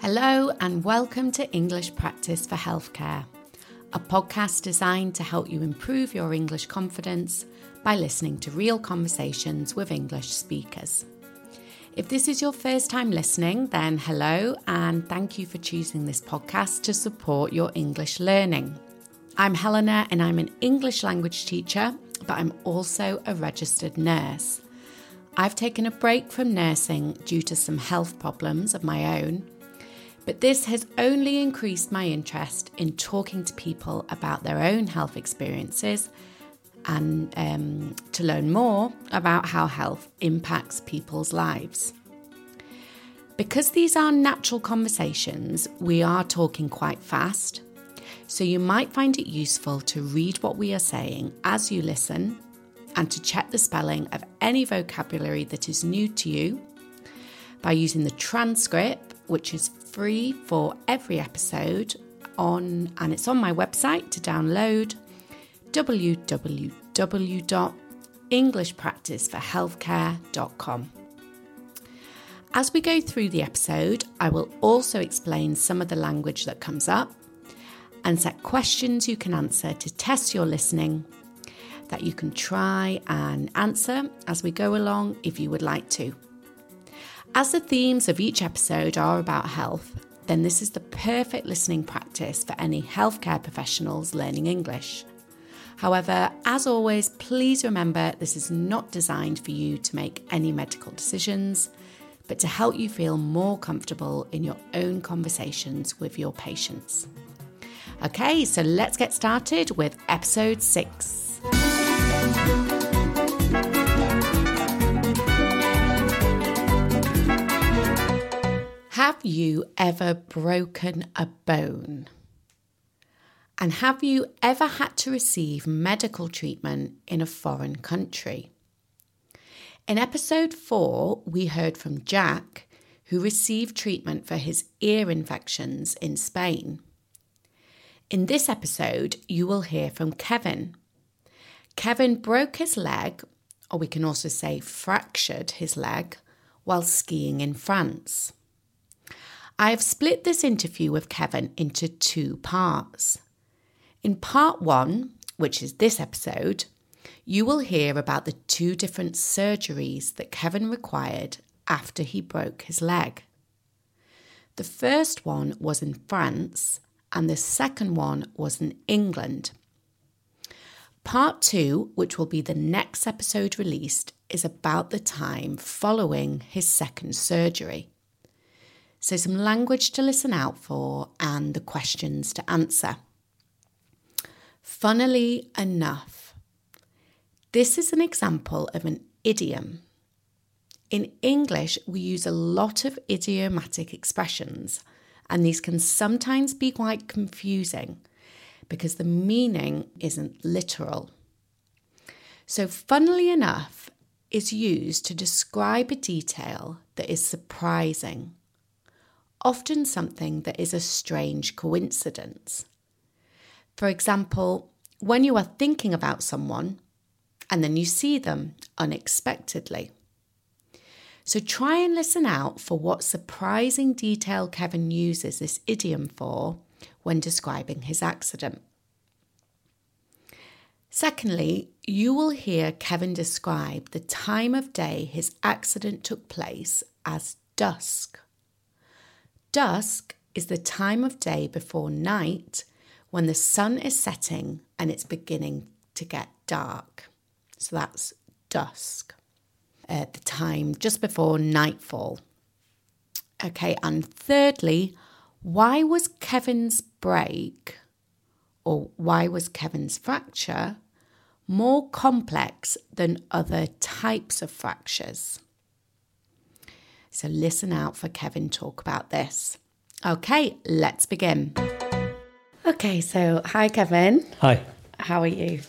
Hello, and welcome to English Practice for Healthcare, a podcast designed to help you improve your English confidence by listening to real conversations with English speakers. If this is your first time listening, then hello, and thank you for choosing this podcast to support your English learning. I'm Helena, and I'm an English language teacher, but I'm also a registered nurse. I've taken a break from nursing due to some health problems of my own but this has only increased my interest in talking to people about their own health experiences and um, to learn more about how health impacts people's lives. Because these are natural conversations, we are talking quite fast, so you might find it useful to read what we are saying as you listen and to check the spelling of any vocabulary that is new to you by using the transcript, which is free for every episode on and it's on my website to download www.englishpracticeforhealthcare.com. As we go through the episode, I will also explain some of the language that comes up and set questions you can answer to test your listening that you can try and answer as we go along if you would like to. As the themes of each episode are about health, then this is the perfect listening practice for any healthcare professionals learning English. However, as always, please remember this is not designed for you to make any medical decisions, but to help you feel more comfortable in your own conversations with your patients. Okay, so let's get started with episode six. Have you ever broken a bone? And have you ever had to receive medical treatment in a foreign country? In episode four, we heard from Jack, who received treatment for his ear infections in Spain. In this episode, you will hear from Kevin. Kevin broke his leg, or we can also say fractured his leg, while skiing in France. I have split this interview with Kevin into two parts. In part one, which is this episode, you will hear about the two different surgeries that Kevin required after he broke his leg. The first one was in France, and the second one was in England. Part two, which will be the next episode released, is about the time following his second surgery. So, some language to listen out for and the questions to answer. Funnily enough, this is an example of an idiom. In English, we use a lot of idiomatic expressions, and these can sometimes be quite confusing because the meaning isn't literal. So, funnily enough, is used to describe a detail that is surprising often something that is a strange coincidence. For example, when you are thinking about someone and then you see them unexpectedly. So try and listen out for what surprising detail Kevin uses this idiom for when describing his accident. Secondly, you will hear Kevin describe the time of day his accident took place as dusk. Dusk is the time of day before night when the sun is setting and it's beginning to get dark. So that's dusk, at the time just before nightfall. Okay, and thirdly, why was Kevin's break or why was Kevin's fracture more complex than other types of fractures? So listen out for Kevin talk about this. Okay, let's begin. Okay, so hi, Kevin. Hi. How are you?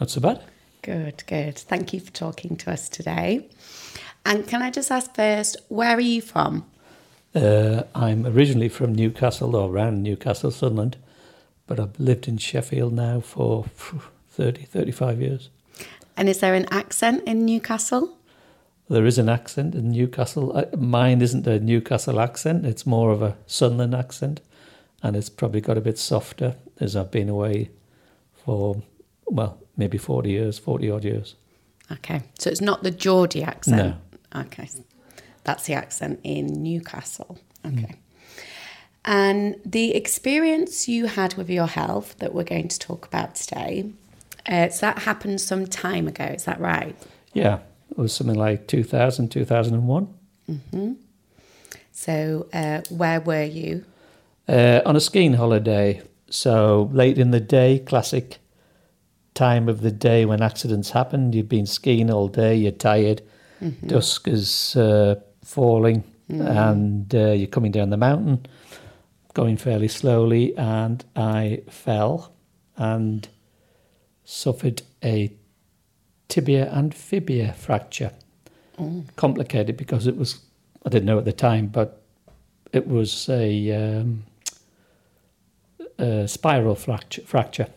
Not so bad. Good, good. Thank you for talking to us today. And can I just ask first, where are you from? Uh, I'm originally from Newcastle or around Newcastle, Sunderland, but I've lived in Sheffield now for 30, 35 years. And is there an accent in Newcastle? There is an accent in Newcastle. Uh, Mine isn't a Newcastle accent, it's more of a Sunderland accent, and it's probably got a bit softer as I've been away for, well, maybe 40 years, 40 odd years. Okay, so it's not the Geordie accent. No. Okay, that's the accent in Newcastle. Mm. Okay. And the experience you had with your health that we're going to talk about today, uh, so that happened some time ago, is that right? Yeah, it was something like 2000, 2001. So, uh, where were you? Uh, on a skiing holiday. So late in the day, classic time of the day when accidents happen. You've been skiing all day, you're tired, dusk is uh, falling, and uh, you're coming down the mountain, going fairly slowly, and I fell and suffered a tibia and fibia fracture. Complicated because it was, I didn't know at the time, but it was a, um, a spiral fracture, fracture,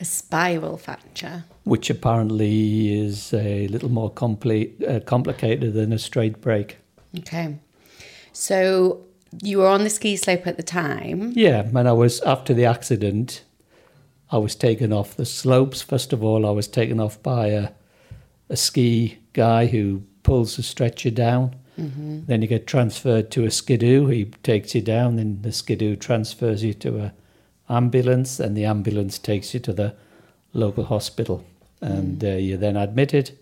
A spiral fracture. which apparently is a little more complete, uh, complicated than a straight break. Okay. So, you were on the ski slope at the time. Yeah, when I was after the accident, I was taken off the slopes. First of all, I was taken off by a, a ski guy who pulls the stretcher down. Then you get transferred to a skidoo. He takes you down. Then the skidoo transfers you to a ambulance, and the ambulance takes you to the local hospital, and uh, you're then admitted.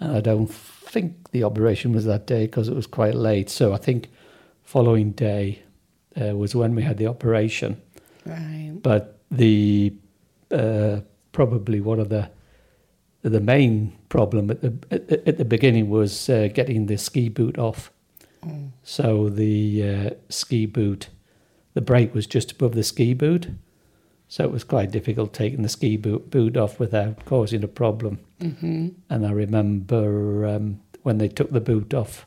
And I don't think the operation was that day because it was quite late. So I think following day uh, was when we had the operation. Right. But the uh, probably one of the the main problem at the at, at the beginning was uh, getting the ski boot off. So the uh, ski boot, the break was just above the ski boot, so it was quite difficult taking the ski boot, boot off without causing a problem. Mm-hmm. And I remember um, when they took the boot off,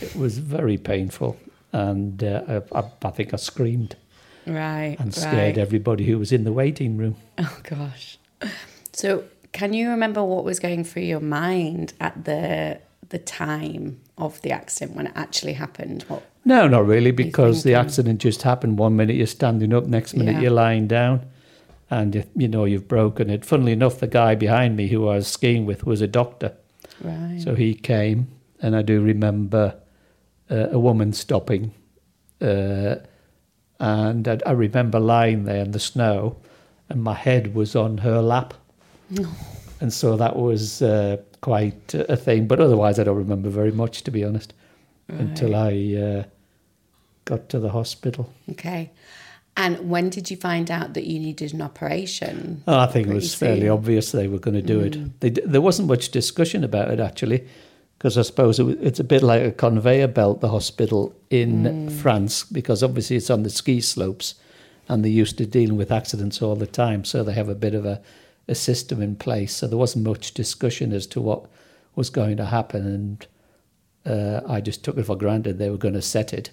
it was very painful, and uh, I, I, I think I screamed Right. and right. scared everybody who was in the waiting room. Oh gosh. So, can you remember what was going through your mind at the the time of the accident when it actually happened? What? No, not really, because the accident just happened. One minute you're standing up, next minute Yeah. you're lying down, and you, you know you've broken it. Funnily enough, the guy behind me who I was skiing with was a doctor, Right. so he came, and I do remember uh, a woman stopping, uh, and I, I remember lying there in the snow, and my head was on her lap, and so that was uh, quite a thing. But otherwise, I don't remember very much, to be honest, until I uh, got to the hospital. Okay. And when did you find out that you needed an operation? Oh, I think it was fairly obvious they were going to do it. They, there wasn't much discussion about it actually, because I suppose it, it's a bit like a conveyor belt, the hospital in France, because obviously it's on the ski slopes, and they're used to dealing with accidents all the time, so they have a bit of a, a system in place. So there wasn't much discussion as to what was going to happen, and uh, I just took it for granted they were going to set it,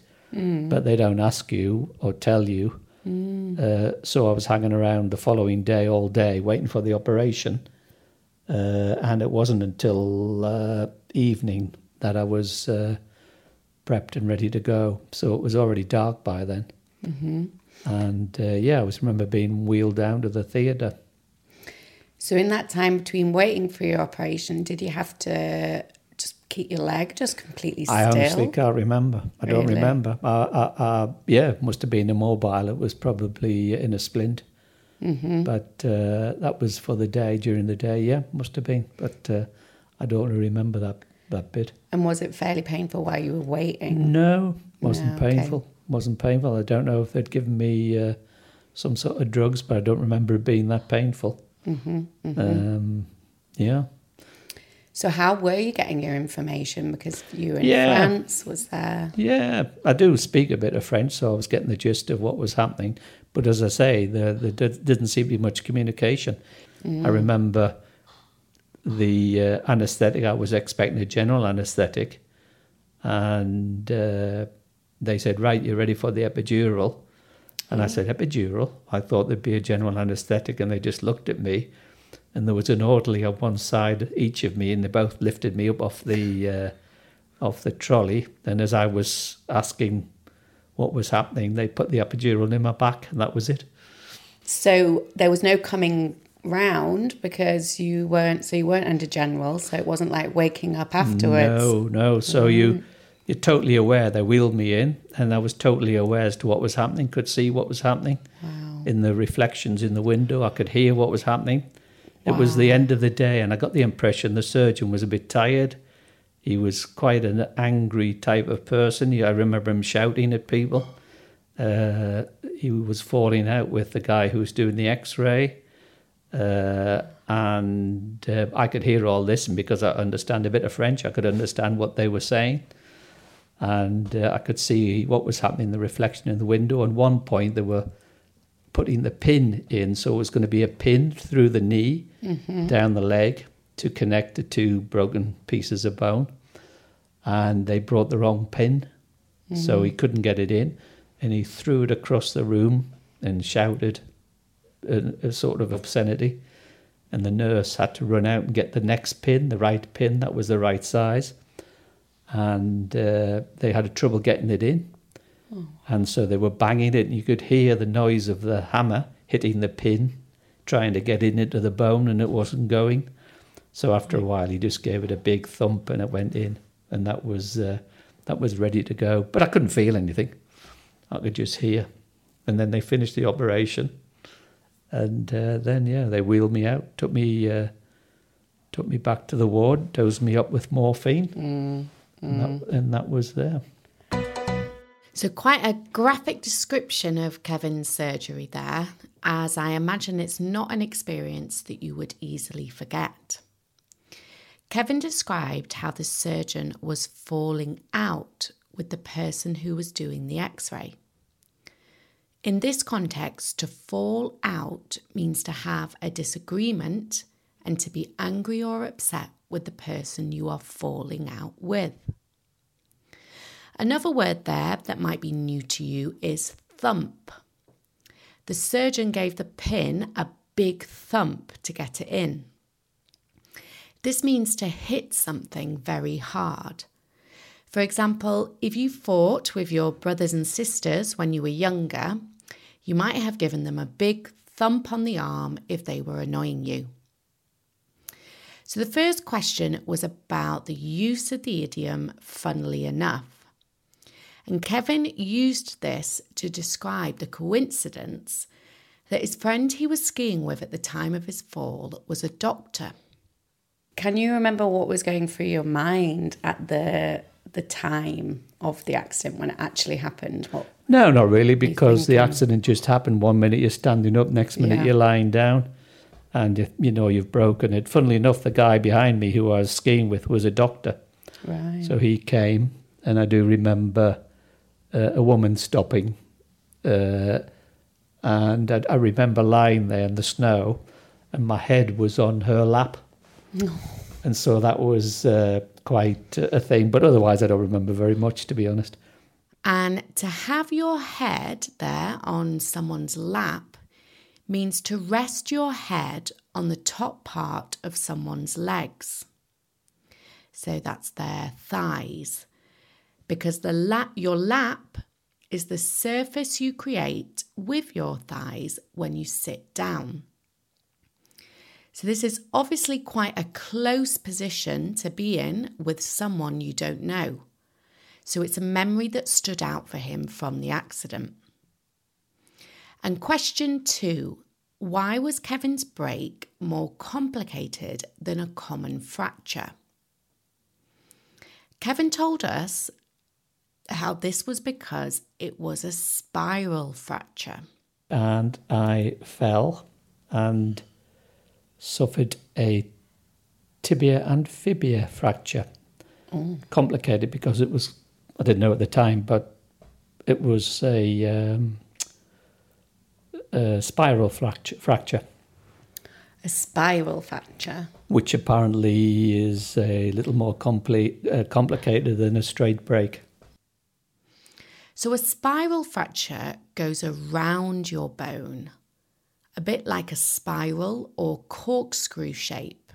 but they don't ask you or tell you. Uh, so I was hanging around the following day all day waiting for the operation. Uh, and it wasn't until uh, evening that I was uh, prepped and ready to go. So it was already dark by then. Mm-hmm. And uh, yeah, I was remember being wheeled down to the theatre. So, in that time between waiting for your operation, did you have to just keep your leg just completely still? I honestly can't remember. I don't remember. I, I, I, yeah, it must have been immobile. It was probably in a splint. Mm-hmm. But uh, that was for the day, during the day. Yeah, must have been. But uh, I don't really remember that, that bit. And was it fairly painful while you were waiting? No, wasn't No, okay. painful. Wasn't painful. I don't know if they'd given me uh, some sort of drugs, but I don't remember it being that painful. hmm Um, yeah. So, how were you getting your information? Because you were in Yeah. France, was there? Yeah, I do speak a bit of French, so I was getting the gist of what was happening. But as I say, there, there did, didn't seem to be much communication. I remember the uh, anaesthetic, I was expecting a general anaesthetic, and uh, they said, Right, you're ready for the epidural. And I said, Epidural? I thought there'd be a general anaesthetic, and they just looked at me. and there was an orderly on one side each of me, and they both lifted me up off the uh, off the trolley. And as I was asking what was happening, they put the epidural in my back, and that was it. So there was no coming round because you weren't so you weren't under general, so it wasn't like waking up afterwards. No, no. So mm. you you're totally aware. They wheeled me in, and I was totally aware as to what was happening. Could see what was happening wow. in the reflections in the window. I could hear what was happening. Wow. It was the end of the day, and I got the impression the surgeon was a bit tired. He was quite an angry type of person. I remember him shouting at people. Uh, he was falling out with the guy who was doing the X-ray. Uh, and uh, I could hear all this, and because I understand a bit of French, I could understand what they were saying, and uh, I could see what was happening, the reflection in the window. At one point, they were putting the pin in, so it was going to be a pin through the knee, mm-hmm. down the leg, to connect the two broken pieces of bone, and they brought the wrong pin, mm-hmm. so he couldn't get it in, and he threw it across the room and shouted a, a sort of obscenity. And the nurse had to run out and get the next pin, the right pin that was the right size. And uh, they had trouble getting it in. Oh. And so they were banging it, and you could hear the noise of the hammer hitting the pin, trying to get in into the bone, and it wasn't going. So after a while, he just gave it a big thump, and it went in, and that was uh, that was ready to go. But I couldn't feel anything; I could just hear. And then they finished the operation, and uh, then yeah, they wheeled me out, took me uh, took me back to the ward, dosed me up with morphine, mm, mm. And, that, mm. and that was there. So, quite a graphic description of Kevin's surgery there, as I imagine it's not an experience that you would easily forget. Kevin described how the surgeon was falling out with the person who was doing the x ray. In this context, to fall out means to have a disagreement and to be angry or upset with the person you are falling out with. Another word there that might be new to you is thump. The surgeon gave the pin a big thump to get it in. This means to hit something very hard. For example, if you fought with your brothers and sisters when you were younger, you might have given them a big thump on the arm if they were annoying you. So, the first question was about the use of the idiom, funnily enough. And Kevin used this to describe the coincidence that his friend he was skiing with at the time of his fall was a doctor. Can you remember what was going through your mind at the the time of the accident when it actually happened? What no, not really, because the accident just happened. One minute you're standing up, next minute yeah. you're lying down, and you, you know you've broken it. Funnily enough, the guy behind me who I was skiing with was a doctor, right? So he came, and I do remember uh, a woman stopping, uh, and I, I, remember lying there in the snow, and my head was on her lap, and so that was uh, quite a thing. But otherwise, I don't remember very much, to be honest. And to have your head there on someone's lap means to rest your head on the top part of someone's legs. So that's their thighs. Because the lap, your lap is the surface you create with your thighs when you sit down. So, this is obviously quite a close position to be in with someone you don't know so it's a memory that stood out for him from the accident. And question two why was Kevin's break more complicated than a common fracture? Kevin told us how this was because it was a spiral fracture. And I fell and suffered a tibia and fibia fracture. Oh. Complicated because it was I didn't know at the time, but it was a, um, a spiral fracture, fracture. A spiral fracture? Which apparently is a little more compli- uh, complicated than a straight break. So, a spiral fracture goes around your bone, a bit like a spiral or corkscrew shape,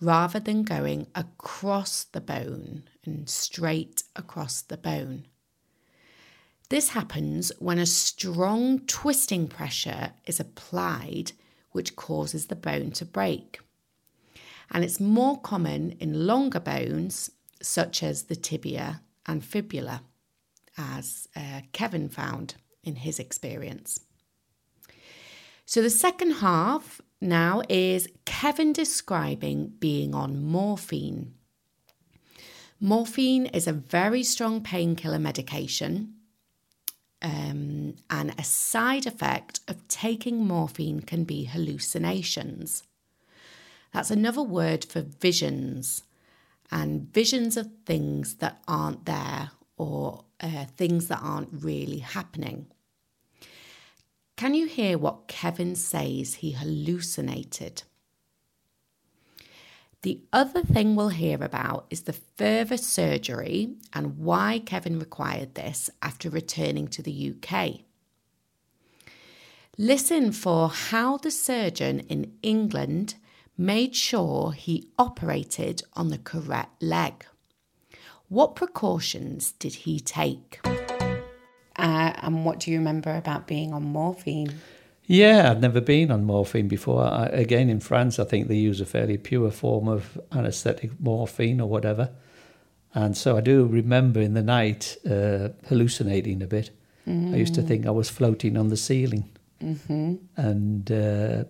rather than going across the bone and straight across the bone. This happens when a strong twisting pressure is applied, which causes the bone to break. And it's more common in longer bones, such as the tibia and fibula, as uh, Kevin found in his experience. So the second half now is Kevin describing being on morphine. Morphine is a very strong painkiller medication um, and a side effect of taking morphine can be hallucinations. That's another word for visions, and visions of things that aren't there or uh, things that aren't really happening. Can you hear what Kevin says he hallucinated? The other thing we'll hear about is the further surgery and why Kevin required this after returning to the UK. Listen for how the surgeon in England made sure he operated on the correct leg. What precautions did he take? Uh, and what do you remember about being on morphine? Yeah, I'd never been on morphine before. I, again, in France, I think they use a fairly pure form of anesthetic morphine or whatever. And so I do remember in the night uh, hallucinating a bit. Mm. I used to think I was floating on the ceiling. Mm-hmm. And uh,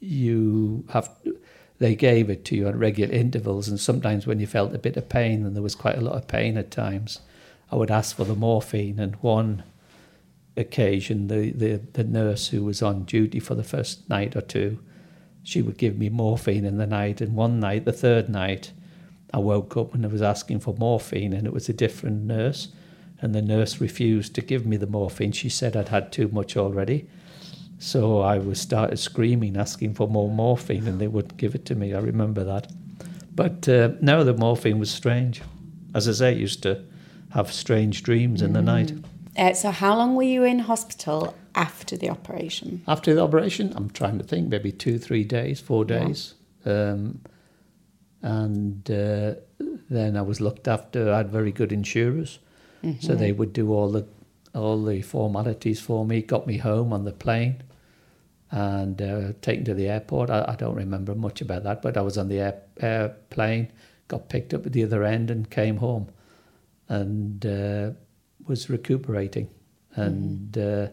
you have, they gave it to you at regular intervals. And sometimes when you felt a bit of pain, and there was quite a lot of pain at times, I would ask for the morphine. And one occasion, the, the, the nurse who was on duty for the first night or two, she would give me morphine in the night. And one night, the third night, I woke up and I was asking for morphine, and it was a different nurse. And the nurse refused to give me the morphine. She said I'd had too much already. So I was started screaming, asking for more morphine, and they wouldn't give it to me. I remember that. But uh, now the morphine was strange. As I say, I used to have strange dreams in the mm. night. Uh, so, how long were you in hospital after the operation? After the operation, I'm trying to think, maybe two, three days, four days. Yeah. Um, and uh, then I was looked after. I had very good insurers, mm-hmm. so they would do all the all the formalities for me. Got me home on the plane, and uh, taken to the airport. I, I, don't remember much about that, but I was on the air, airplane, got picked up at the other end, and came home, and uh, was recuperating, and mm. uh,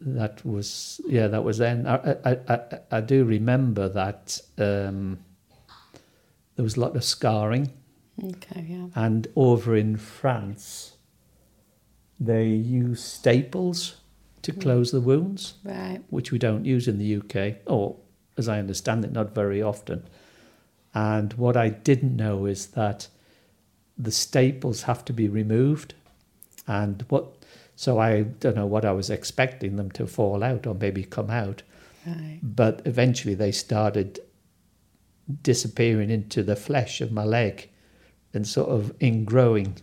that was yeah, that was then. I I I, I do remember that um, there was a lot of scarring. Okay, yeah. And over in France, they use staples to mm. close the wounds, right? Which we don't use in the UK, or as I understand it, not very often. And what I didn't know is that the staples have to be removed. And what, so I don't know what I was expecting them to fall out or maybe come out. Right. But eventually they started disappearing into the flesh of my leg and sort of ingrowing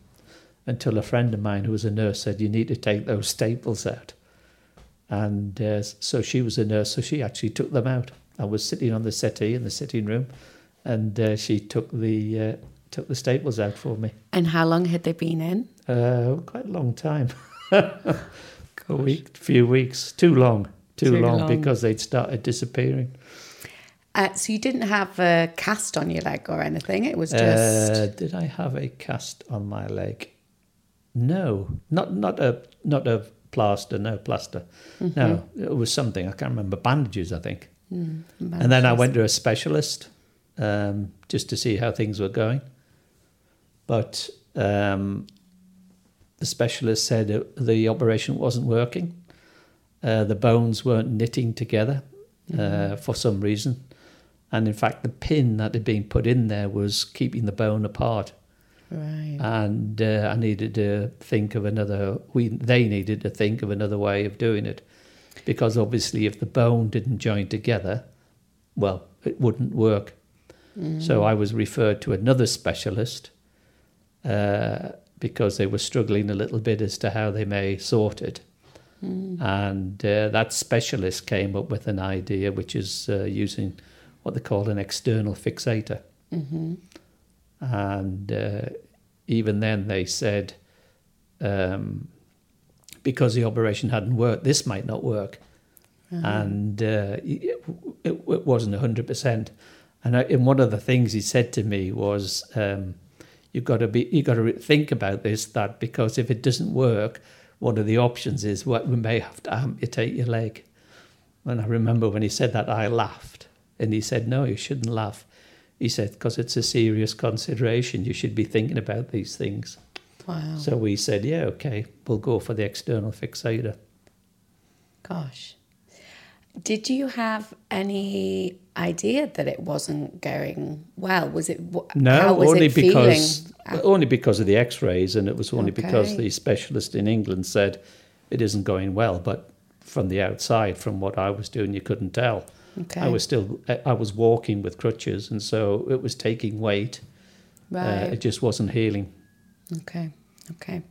until a friend of mine who was a nurse said, You need to take those staples out. And uh, so she was a nurse, so she actually took them out. I was sitting on the settee in the sitting room, and uh, she took the uh, took the staples out for me. And how long had they been in? Uh, quite a long time. a week, few weeks. Too long. Too, Too long, long, because they'd started disappearing. Uh, so you didn't have a cast on your leg or anything. It was just. Uh, did I have a cast on my leg? No, not not a not a plaster. No plaster. Mm-hmm. No, it was something I can't remember. Bandages, I think. Mm, bandages. And then I went to a specialist um, just to see how things were going. But um, the specialist said the operation wasn't working. Uh, the bones weren't knitting together uh, mm-hmm. for some reason. And in fact, the pin that had been put in there was keeping the bone apart. Right. And uh, I needed to think of another, we, they needed to think of another way of doing it. Because obviously, if the bone didn't join together, well, it wouldn't work. Mm. So I was referred to another specialist uh, because they were struggling a little bit as to how they may sort it. And uh, that specialist came up with an idea, which is uh, using what they call an external fixator. And uh, even then, they said, um, because the operation hadn't worked, this might not work. And uh, it, it, it wasn't 100%. And I, and one of the things he said to me was, um, "You've got to be, you've got to think about this. That because if it doesn't work, one of the options is what we may have to amputate your leg." And I remember when he said that, I laughed, and he said, "No, you shouldn't laugh." He said, "Because it's a serious consideration. You should be thinking about these things." Wow. So we said, "Yeah, okay, we'll go for the external fixator." Gosh. Did you have any idea that it wasn't going well? Was it No, was only it feeling? because only because of the X-rays, and it was only because the specialist in England said it isn't going well. But from the outside, from what I was doing, you couldn't tell. Okay. I was still I- was walking with crutches, and so it was taking weight. Uh, it just wasn't healing. Okay. Okay.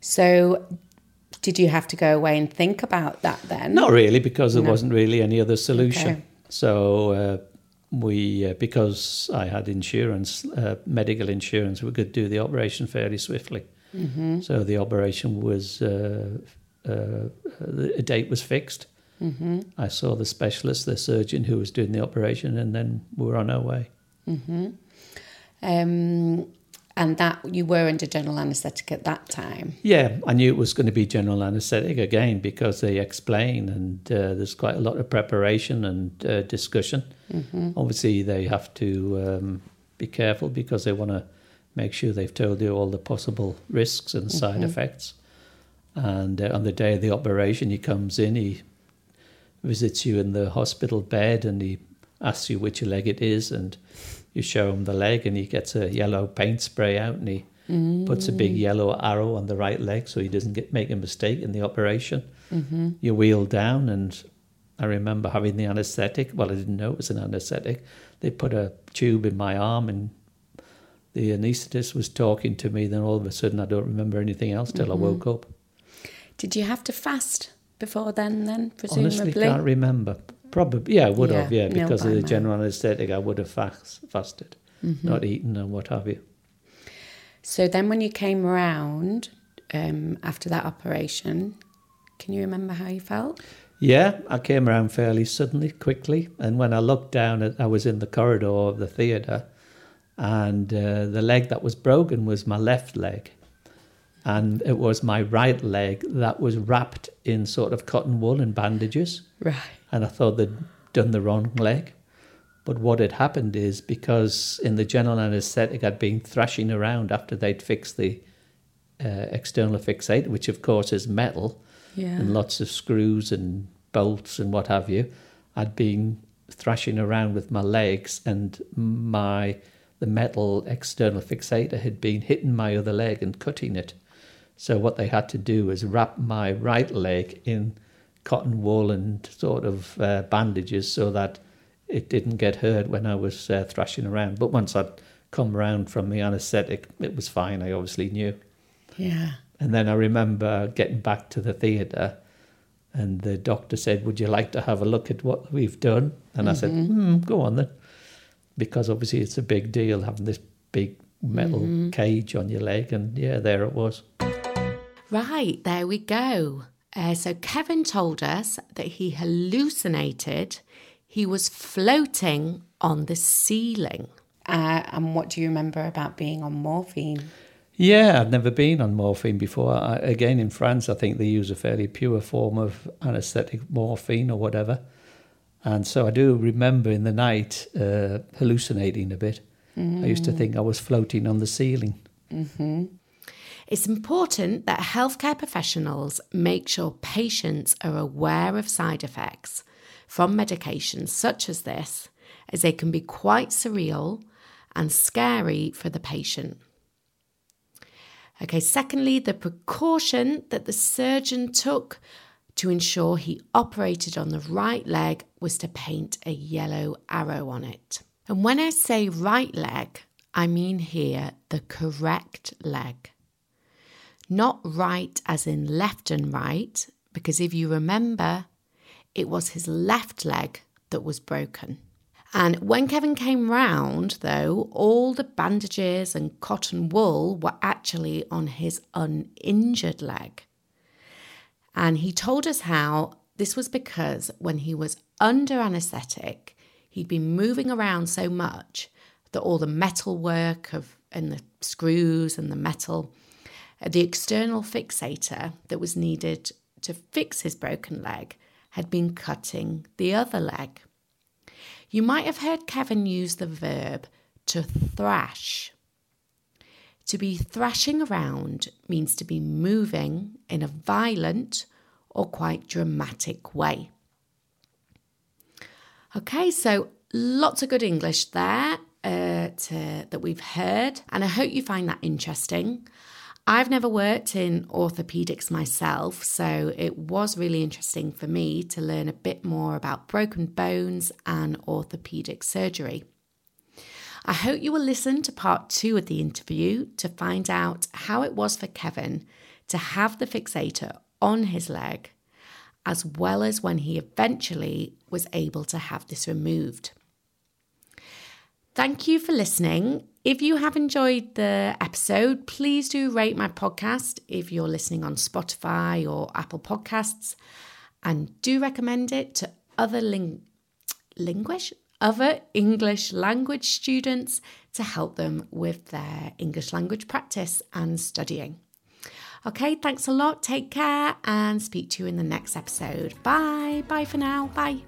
So, did you have to go away and think about that then? Not really, because there No. wasn't really any other solution. Okay. So uh, we, uh, because I had insurance, uh, medical insurance, we could do the operation fairly swiftly. Mm-hmm. So the operation was, uh, uh, the date was fixed. Mm-hmm. I saw the specialist, the surgeon who was doing the operation, and then we were on our way. Um, and that you were under general anaesthetic at that time. Yeah, I knew it was going to be general anaesthetic again because they explain, and uh, there's quite a lot of preparation and uh, discussion. Obviously, they have to um, be careful because they want to make sure they've told you all the possible risks and side effects. And uh, on the day of the operation, he comes in, he visits you in the hospital bed, and he asks you which leg it is, and you show him the leg, and he gets a yellow paint spray out, and he puts a big mm. yellow arrow on the right leg so he doesn't get make a mistake in the operation. Mm-hmm. You wheel down, and I remember having the anaesthetic. Well, I didn't know it was an anaesthetic. They put a tube in my arm, and the anaesthetist was talking to me. Then all of a sudden, I don't remember anything else till I mm-hmm. woke up. Did you have to fast before then? Then presumably. Honestly, can't remember. Probably, yeah, I would have, Yeah, yeah, because of the general anaesthetic, I would have fast, fasted, not eaten and what have you. So then, when you came round um, after that operation, can you remember how you felt? Yeah, I came around fairly suddenly, quickly, and when I looked down, at, I was in the corridor of the theatre, and uh, the leg that was broken was my left leg, and it was my right leg that was wrapped in sort of cotton wool and bandages. Right. And I thought they'd done the wrong leg. But what had happened is because in the general anaesthetic, I'd been thrashing around after they'd fixed the uh, external fixator, which of course is metal Yeah. and lots of screws and bolts and what have you. I'd been thrashing around with my legs, and my the metal external fixator had been hitting my other leg and cutting it. So what they had to do was wrap my right leg in cotton wool and sort of uh, bandages so that it didn't get hurt when I was uh, thrashing around. But once I'd come round from the anaesthetic, it was fine. I obviously knew. Yeah. And then I remember getting back to the theatre, and the doctor said, "Would you like to have a look at what we've done?" And I said, hmm, "Go on then," because obviously it's a big deal having this big metal cage on your leg, and yeah, there it was. Right, there we go. Uh, so Kevin told us that he hallucinated. He was floating on the ceiling. Uh, and what do you remember about being on morphine? Yeah, I've never been on morphine before. I, again, in France, I think they use a fairly pure form of anaesthetic morphine or whatever. And so I do remember in the night uh, hallucinating a bit. I used to think I was floating on the ceiling. It's important that healthcare professionals make sure patients are aware of side effects from medications such as this, as they can be quite surreal and scary for the patient. Okay, secondly, the precaution that the surgeon took to ensure he operated on the right leg was to paint a yellow arrow on it. And when I say right leg, I mean here the correct leg. Not right as in left and right, because if you remember, it was his left leg that was broken. And when Kevin came round, though, all the bandages and cotton wool were actually on his uninjured leg. And he told us how this was because when he was under anaesthetic, he'd been moving around so much that all the metal work of and the screws and the metal, the external fixator that was needed to fix his broken leg had been cutting the other leg. You might have heard Kevin use the verb to thrash. To be thrashing around means to be moving in a violent or quite dramatic way. Okay, so lots of good English there uh, to, that we've heard, and I hope you find that interesting. I've never worked in orthopedics myself, so it was really interesting for me to learn a bit more about broken bones and orthopedic surgery. I hope you will listen to part two of the interview to find out how it was for Kevin to have the fixator on his leg, as well as when he eventually was able to have this removed. Thank you for listening. If you have enjoyed the episode, please do rate my podcast if you're listening on Spotify or Apple Podcasts, and do recommend it to other ling- linguish other English language students to help them with their English language practice and studying. Okay, thanks a lot. Take care and speak to you in the next episode. Bye. Bye for now. Bye.